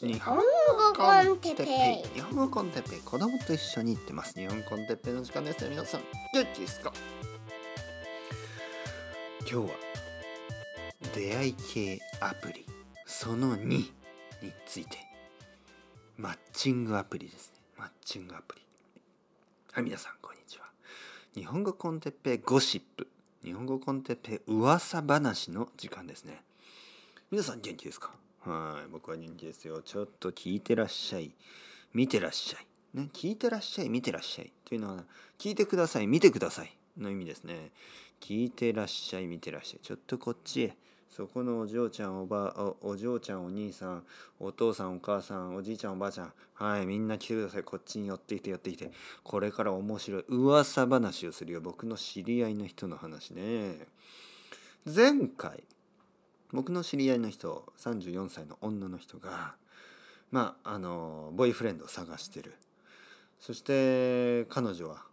日本語 con Teppei。日本語 con Teppei。子供と一緒に行ってます。日本語 con Teppei の時間ですね。皆さん元気ですか？今日は出会い系アプリ。その2について。マッチングアプリですね。マッチングアプリ。はい皆さんこんにちは。日本語 con Teppei ゴシップ。日本語 con Teppei 噂話の時間ですね。皆さん元気ですか？はい僕は人気ですよちょっと聞いてらっしゃい。見てらっしゃい。ね聞いてらっしゃい見てらっしゃい。というのは聞いてください見てください。の意味ですね。聞いてらっしゃい見てらっしゃい。ちょっとこっちへ。そこのお嬢ちゃんおばおお嬢ちゃんお兄さんお父さんお母さんおじいちゃんおばあちゃん。はいみんな来てください。こっちに寄ってきて寄ってきて。これから面白い。噂話をするよ。僕の知り合いの人の話ね。前回僕の知り合いの人34歳の女の人がまああのボーイフレンドを探してる。そして彼女は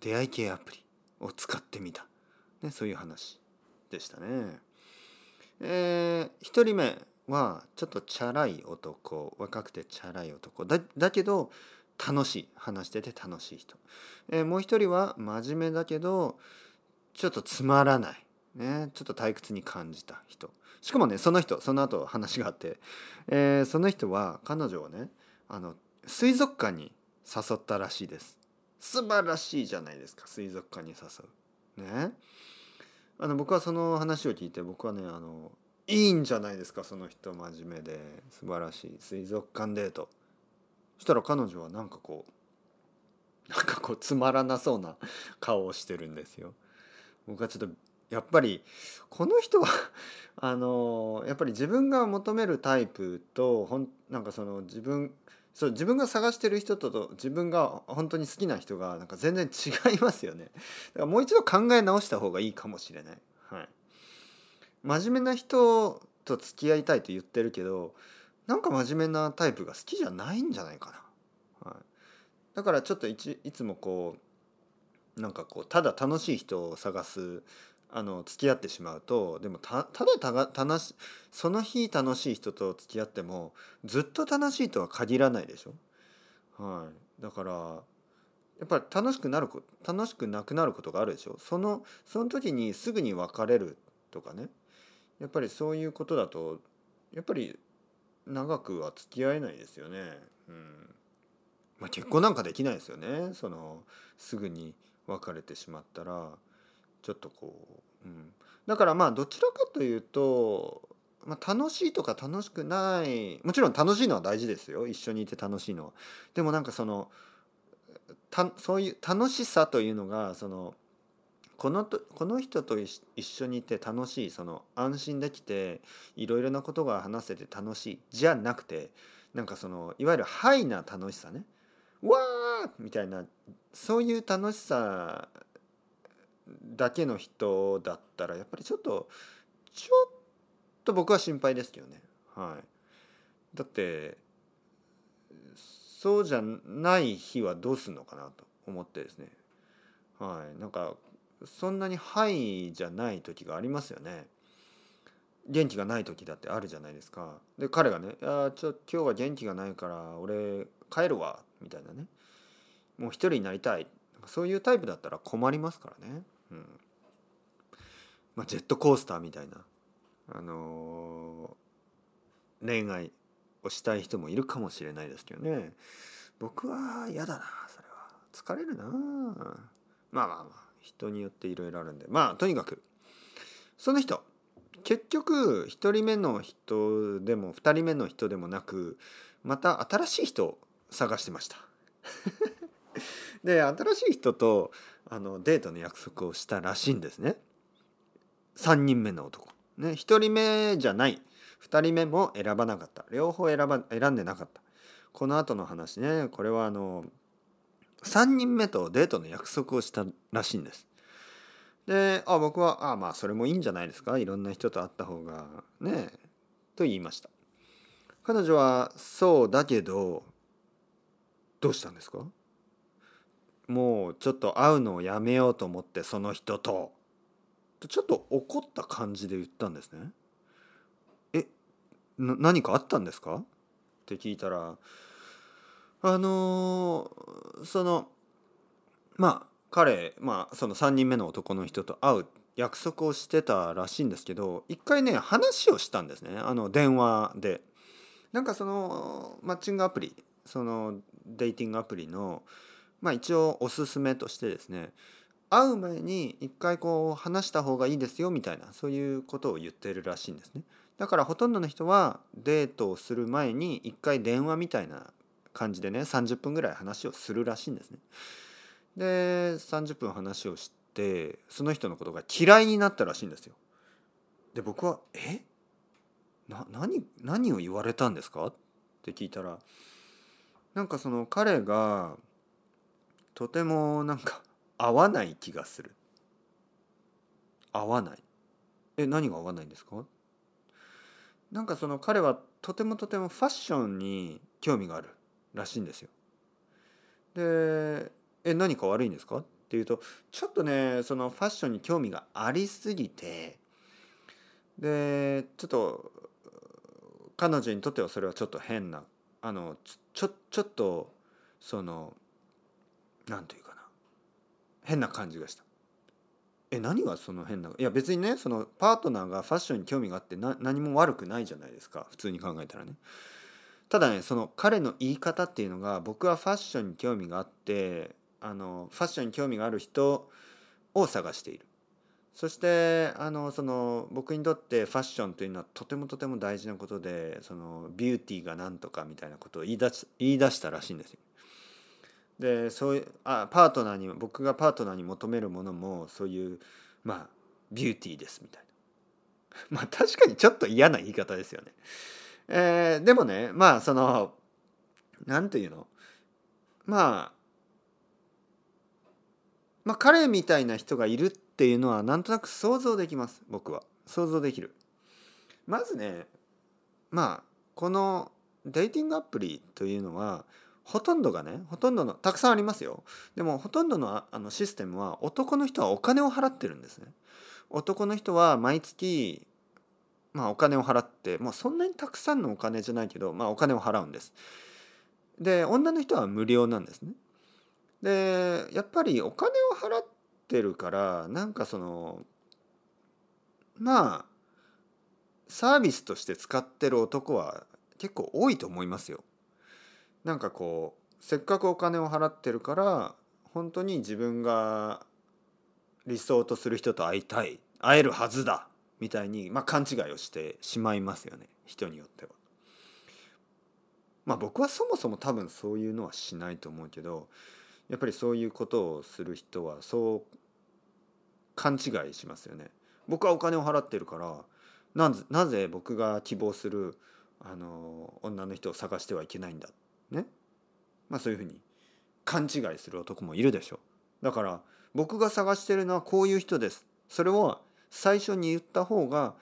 出会い系アプリを使ってみた、ね、そういう話でしたね。えー、1人目はちょっとチャラい男若くてチャラい男。だだけど楽しい話してて楽しい人、えー、もう一人は真面目だけどちょっとつまらない、ね、ちょっと退屈に感じた人。しかもねその人その後話があって、えー、その人は彼女をねあの水族館に誘ったらしいです。素晴らしいじゃないですか水族館に誘う。ね。あの僕はその話を聞いて僕はねあのいいんじゃないですかその人真面目で。素晴らしい。水族館デート。そしたら彼女はなんかこうなんかこうつまらなそうな顔をしてるんですよ。僕はちょっとやっぱりこの人は あのやっぱり自分が求めるタイプとほんなんかその自分そう自分が探してる人とと自分が本当に好きな人がなんか全然違いますよね。だからもう一度考え直した方がいいかもしれない。はい、真面目な人と付き合いたいと言ってるけどなんか真面目なタイプが好きじゃないんじゃないかな。はい、だからちょっといちいつもこうなんかこうただ楽しい人を探すあの付き合ってしまうとでもたただたが楽しその日楽しい人と付き合ってもずっと楽しいとは限らないでしょ？はい、だからやっぱり楽しくなる楽しくなくなることがあるでしょ？そのその時にすぐに別れるとかねやっぱりそういうことだとやっぱり長くは付き合えないですよね。うんまあ、結婚なんかできないですよねそのすぐに別れてしまったら。ちょっとこう、うん、だからまあどちらかというと、まあ、楽しいとか楽しくないもちろん楽しいのは大事ですよ。一緒にいて楽しいのは。でもなんかそのたそういう楽しさというのがそのこのとこの人と一緒にいて楽しいその安心できていろいろなことが話せて楽しいじゃなくてなんかそのいわゆるハイな楽しさね。わーみたいなそういう楽しさだけの人だったらやっぱりちょっとちょっと僕は心配ですけどね。はい。だってそうじゃない日はどうすんのかなと思ってですね。はい。なんかそんなに「はい」じゃない時がありますよね。元気がない時だってあるじゃないですか。で彼がね「あちょ今日は元気がないから俺帰るわ」みたいなねもう一人になりたいそういうタイプだったら困りますからね。うん。まあ、ジェットコースターみたいな、あのー、恋愛をしたい人もいるかもしれないですけどね。僕は嫌だなそれは。疲れるな。まあまあまあ人によっていろいろあるんで。まあとにかくその人。結局1人目の人でも2人目の人でもなくまた新しい人を探してました。で新しい人とあのデートの約束をしたらしいんですね。3人目の男。ね1人目じゃない。2人目も選ばなかった。両方選ば選んでなかった。この後の話ね。これはあの3人目とデートの約束をしたらしいんです。であ僕はあまあそれもいいんじゃないですか。いろんな人と会った方がねと言いました。彼女はそうだけどどうしたんですか？もうちょっと会うのをやめようと思ってその人とちょっと怒った感じで言ったんですね。え何かあったんですか？って聞いたらあのーそのまあ彼、まあ、その3人目の男の人と会う約束をしてたらしいんですけど一回ね話をしたんですねあの電話で。なんかそのマッチングアプリそのデイティングアプリのまあ一応おすすめとしてですね会う前に一回こう話した方がいいですよみたいなそういうことを言ってるらしいんですね。だからほとんどの人はデートをする前に一回電話みたいな感じでね30分ぐらい話をするらしいんですね。で30分話をしてその人のことが嫌いになったらしいんですよ。で僕は「え？な何何を言われたんですか?」って聞いたらなんかその彼がとてもなんか合わない気がする。合わない。え何が合わないんですか？なんかその彼はとてもとてもファッションに興味があるらしいんですよ。でえ何か悪いんですか？っていうとちょっとねそのファッションに興味がありすぎてでちょっと彼女にとってはそれはちょっと変なあのちょちょっとその何というかな。変な感じがした。え何がその変ないや別にねそのパートナーがファッションに興味があって何も悪くないじゃないですか。普通に考えたらね。ただねその彼の言い方っていうのが僕はファッションに興味があってあのファッションに興味がある人を探している。そしてあのその僕にとってファッションというのはとてもとても大事なことでそのビューティーが何とかみたいなことを言い出し言い出したらしいんですよ。でそういうあパートナーに僕がパートナーに求めるものもそういうまあビューティーですみたいな。まあ確かにちょっと嫌な言い方ですよね。えー、でもねまあその何て言うの？まあまあ彼みたいな人がいるっていうのはなんとなく想像できます僕は想像できるまずねまあこのデイティングアプリというのはほとんどがねほとんどのたくさんありますよ。でもほとんどのあのシステムは男の人はお金を払ってるんですね。男の人は毎月まあお金を払ってもうそんなにたくさんのお金じゃないけどまあお金を払うんです。で女の人は無料なんですね。でやっぱりお金を払ってるからなんかそのまあサービスとして使ってる男は結構多いと思いますよ。なんかこうせっかくお金を払ってるから本当に自分が理想とする人と会いたい会えるはずだみたいに、まあ、勘違いをしてしまいますよね人によっては。まあ僕はそもそも多分そういうのはしないと思うけどやっぱりそういうことをする人はそう勘違いしますよね。僕はお金を払ってるからなぜなぜ僕が希望するあの女の人を探してはいけないんだね。まあそういうふうに勘違いする男もいるでしょう。だから僕が探してるのはこういう人です。それを最初に言った方が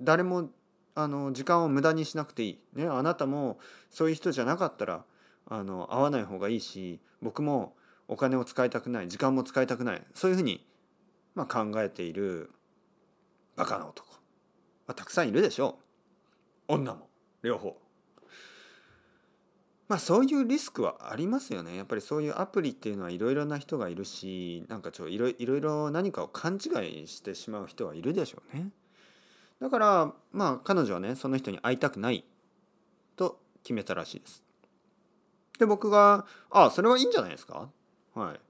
誰もあの時間を無駄にしなくていい、ね、あなたもそういう人じゃなかったらあの会わない方がいいし僕もお金を使いたくない時間も使いたくない。そういうふうに、まあ、考えているバカな男、まあ、たくさんいるでしょう。女も両方。まあそういうリスクはありますよね。やっぱりそういうアプリっていうのはいろいろな人がいるしなんかちょいろいろ何かを勘違いしてしまう人はいるでしょうね。だからまあ彼女はねその人に会いたくないと決めたらしいです。で僕が「ああそれはいいんじゃないですか?」はい。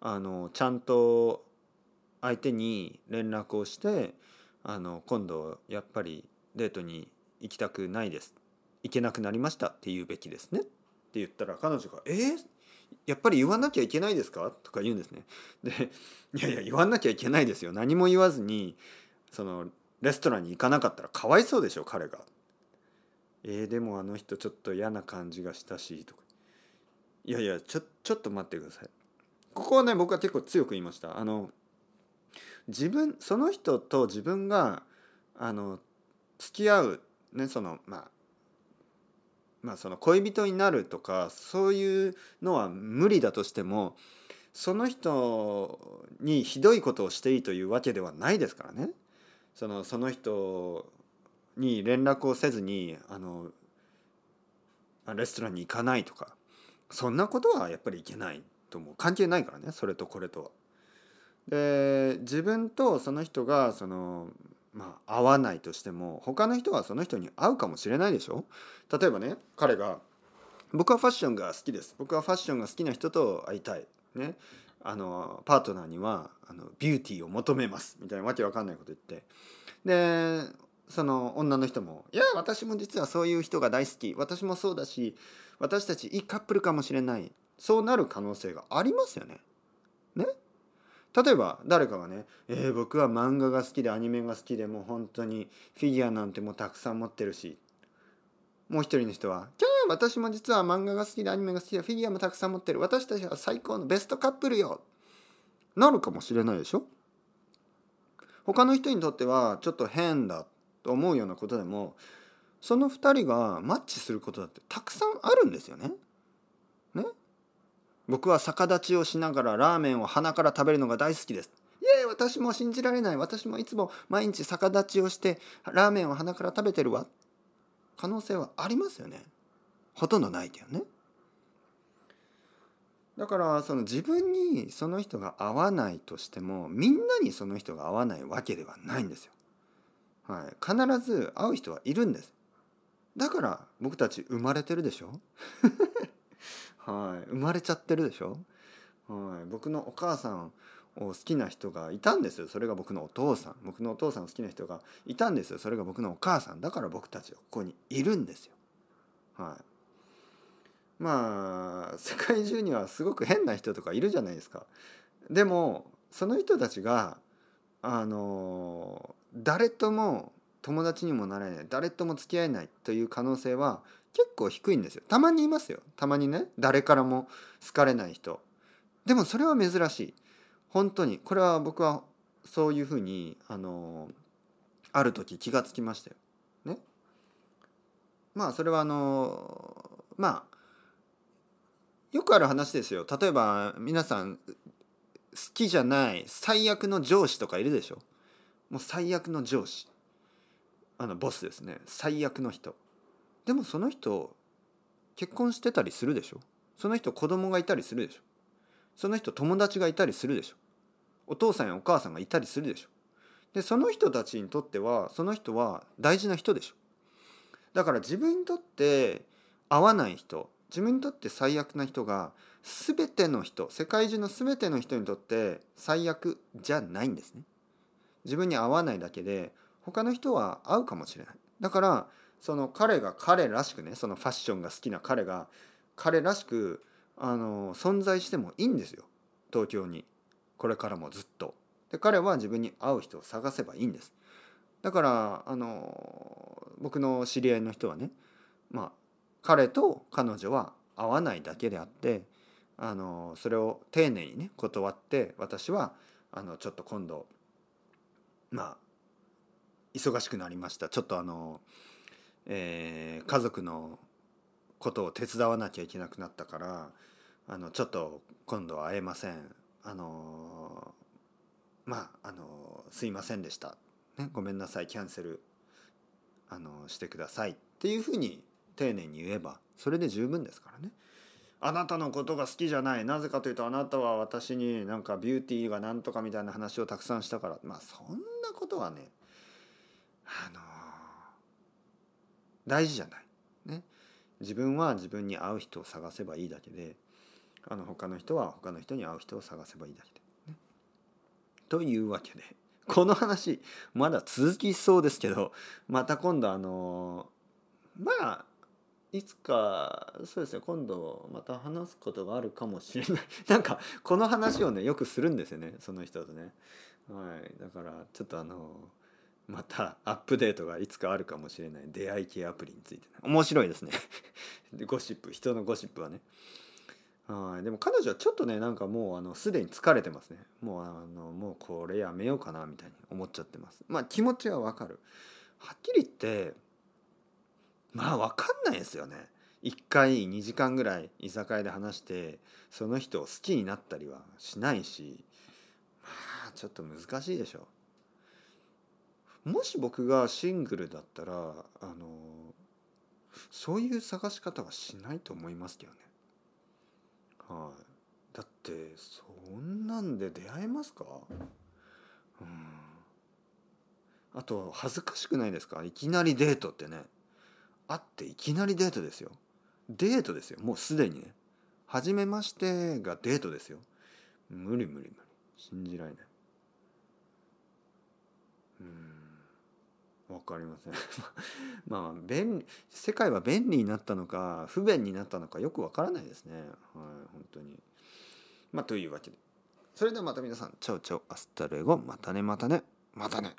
あのちゃんと相手に連絡をしてあの今度やっぱりデートに行きたくないです。行けなくなりましたって言うべきですね。って言ったら彼女が「えー、やっぱり言わなきゃいけないですか?」とか言うんですね。で「いやいや言わなきゃいけないですよ。何も言わずにそのレストランに行かなかったらかわいそうでしょ彼が」えー、でもあの人ちょっと嫌な感じがしたしとかいやいやちょちょっと待ってください。ここはね僕は結構強く言いました。あの自分その人と自分があの付き合うねそのまあまあその恋人になるとかそういうのは無理だとしてもその人にひどいことをしていいというわけではないですからね。そのその人に連絡をせずにあのレストランに行かないとかそんなことはやっぱりいけないと思う関係ないからねそれとこれとは。で自分とその人がそのまあ合わないとしても他の人はその人に会うかもしれないでしょ？例えばね彼が僕はファッションが好きです。僕はファッションが好きな人と会いたい。ね。あのパートナーにはあのビューティーを求めます。みたいなわけわかんないこと言って。でその女の人も「いや私も実はそういう人が大好き。私もそうだし私たちいいカップルかもしれない」そうなる可能性がありますよ。ね。例えば誰かがね、えー、僕は漫画が好きでアニメが好きでもう本当にフィギュアなんてもうたくさん持ってるしもう一人の人は「キャー私も実は漫画が好きでアニメが好きでフィギュアもたくさん持ってる。私たちは最高のベストカップルよ」なるかもしれないでしょ?他の人にとってはちょっと変だと思うようなことでもその2人がマッチすることだってたくさんあるんですよね。僕は逆立ちをしながらラーメンを鼻から食べるのが大好きです。いえ私も信じられない私もいつも毎日逆立ちをしてラーメンを鼻から食べてるわ可能性はありますよねほとんどないけどねだからその自分にその人が合わないとしてもみんなにその人が合わないわけではないんですよ。はい、必ず会う人はいるんです。だから僕たち生まれてるでしょはい、生まれちゃってるでしょ？はい、僕のお母さんを好きな人がいたんですよ。それが僕のお父さん。僕のお父さんを好きな人がいたんですよ。それが僕のお母さん。だから僕たちはここにいるんですよ。はい、まあ世界中にはすごく変な人とかいるじゃないですか。でもその人たちがあの誰とも友達にもなれない。誰とも付き合えないという可能性は結構低いんですよ。たまにいますよ。たまにね誰からも好かれない人。でもそれは珍しい。本当にこれは僕はそういうふうにあのある時気がつきましたよ。ね。まあそれはあのまあよくある話ですよ例えば皆さん好きじゃない最悪の上司とかいるでしょもう最悪の上司あのボスですね最悪の人でもその人結婚してたりするでしょ？その人子供がいたりするでしょ？その人友達がいたりするでしょ？お父さんやお母さんがいたりするでしょ？でその人たちにとってはその人は大事な人でしょ？だから自分にとって合わない人自分にとって最悪な人が全ての人世界中の全ての人にとって最悪じゃないんですね。自分に合わないだけで他の人は合うかもしれない。だからその彼が彼らしくねそのファッションが好きな彼が彼らしくあの存在してもいいんですよ東京にこれからもずっと。で彼は自分に合う人を探せばいいんです。だからあの僕の知り合いの人はねまあ彼と彼女は会わないだけであってあのそれを丁寧にね断って私はあのちょっと今度まあ忙しくなりましたちょっとあの、えー、家族のことを手伝わなきゃいけなくなったからあのちょっと今度は会えません。あのまああのすいませんでした、ね、ごめんなさい。キャンセルあのしてくださいっていうふうに丁寧に言えばそれで十分ですからね。あなたのことが好きじゃない。なぜかというとあなたは私になんかビューティーがなんとかみたいな話をたくさんしたから。まあそんなことはねあのー、大事じゃない。ね。自分は自分に合う人を探せばいいだけであの他の人は他の人に合う人を探せばいいだけで。ね、というわけでこの話まだ続きそうですけどまた今度あの、まあいつかそうですね今度また話すことがあるかもしれない なんかこの話をねよくするんですよねその人とねはいだからちょっとあのまたアップデートがいつかあるかもしれない。出会い系アプリについて、面白いですね。ゴシップ。人のゴシップはね。はい。でも彼女はちょっとねなんかもうあのすでに疲れてますね。もうあのもうこれやめようかなみたいに思っちゃってます。まあ気持ちはわかる。はっきり言ってまあ分かんないですよね。1回2時間ぐらい居酒屋で話してその人を好きになったりはしないしまあちょっと難しいでしょもし僕がシングルだったらあのそういう探し方はしないと思いますけどね。はい。だってそんなんで出会えますか？うん。あと恥ずかしくないですか？いきなりデートってね。会っていきなりデートですよ。デートですよ。もうすでにね。初めましてがデートですよ。無理無理無理。信じられない。うん。わかりません。まあ便利世界は便利になったのか不便になったのかよくわからないですね。はい本当に。まあというわけで。それではまた皆さん。チャオチャオアスタルエゴ。またねまたね。またね。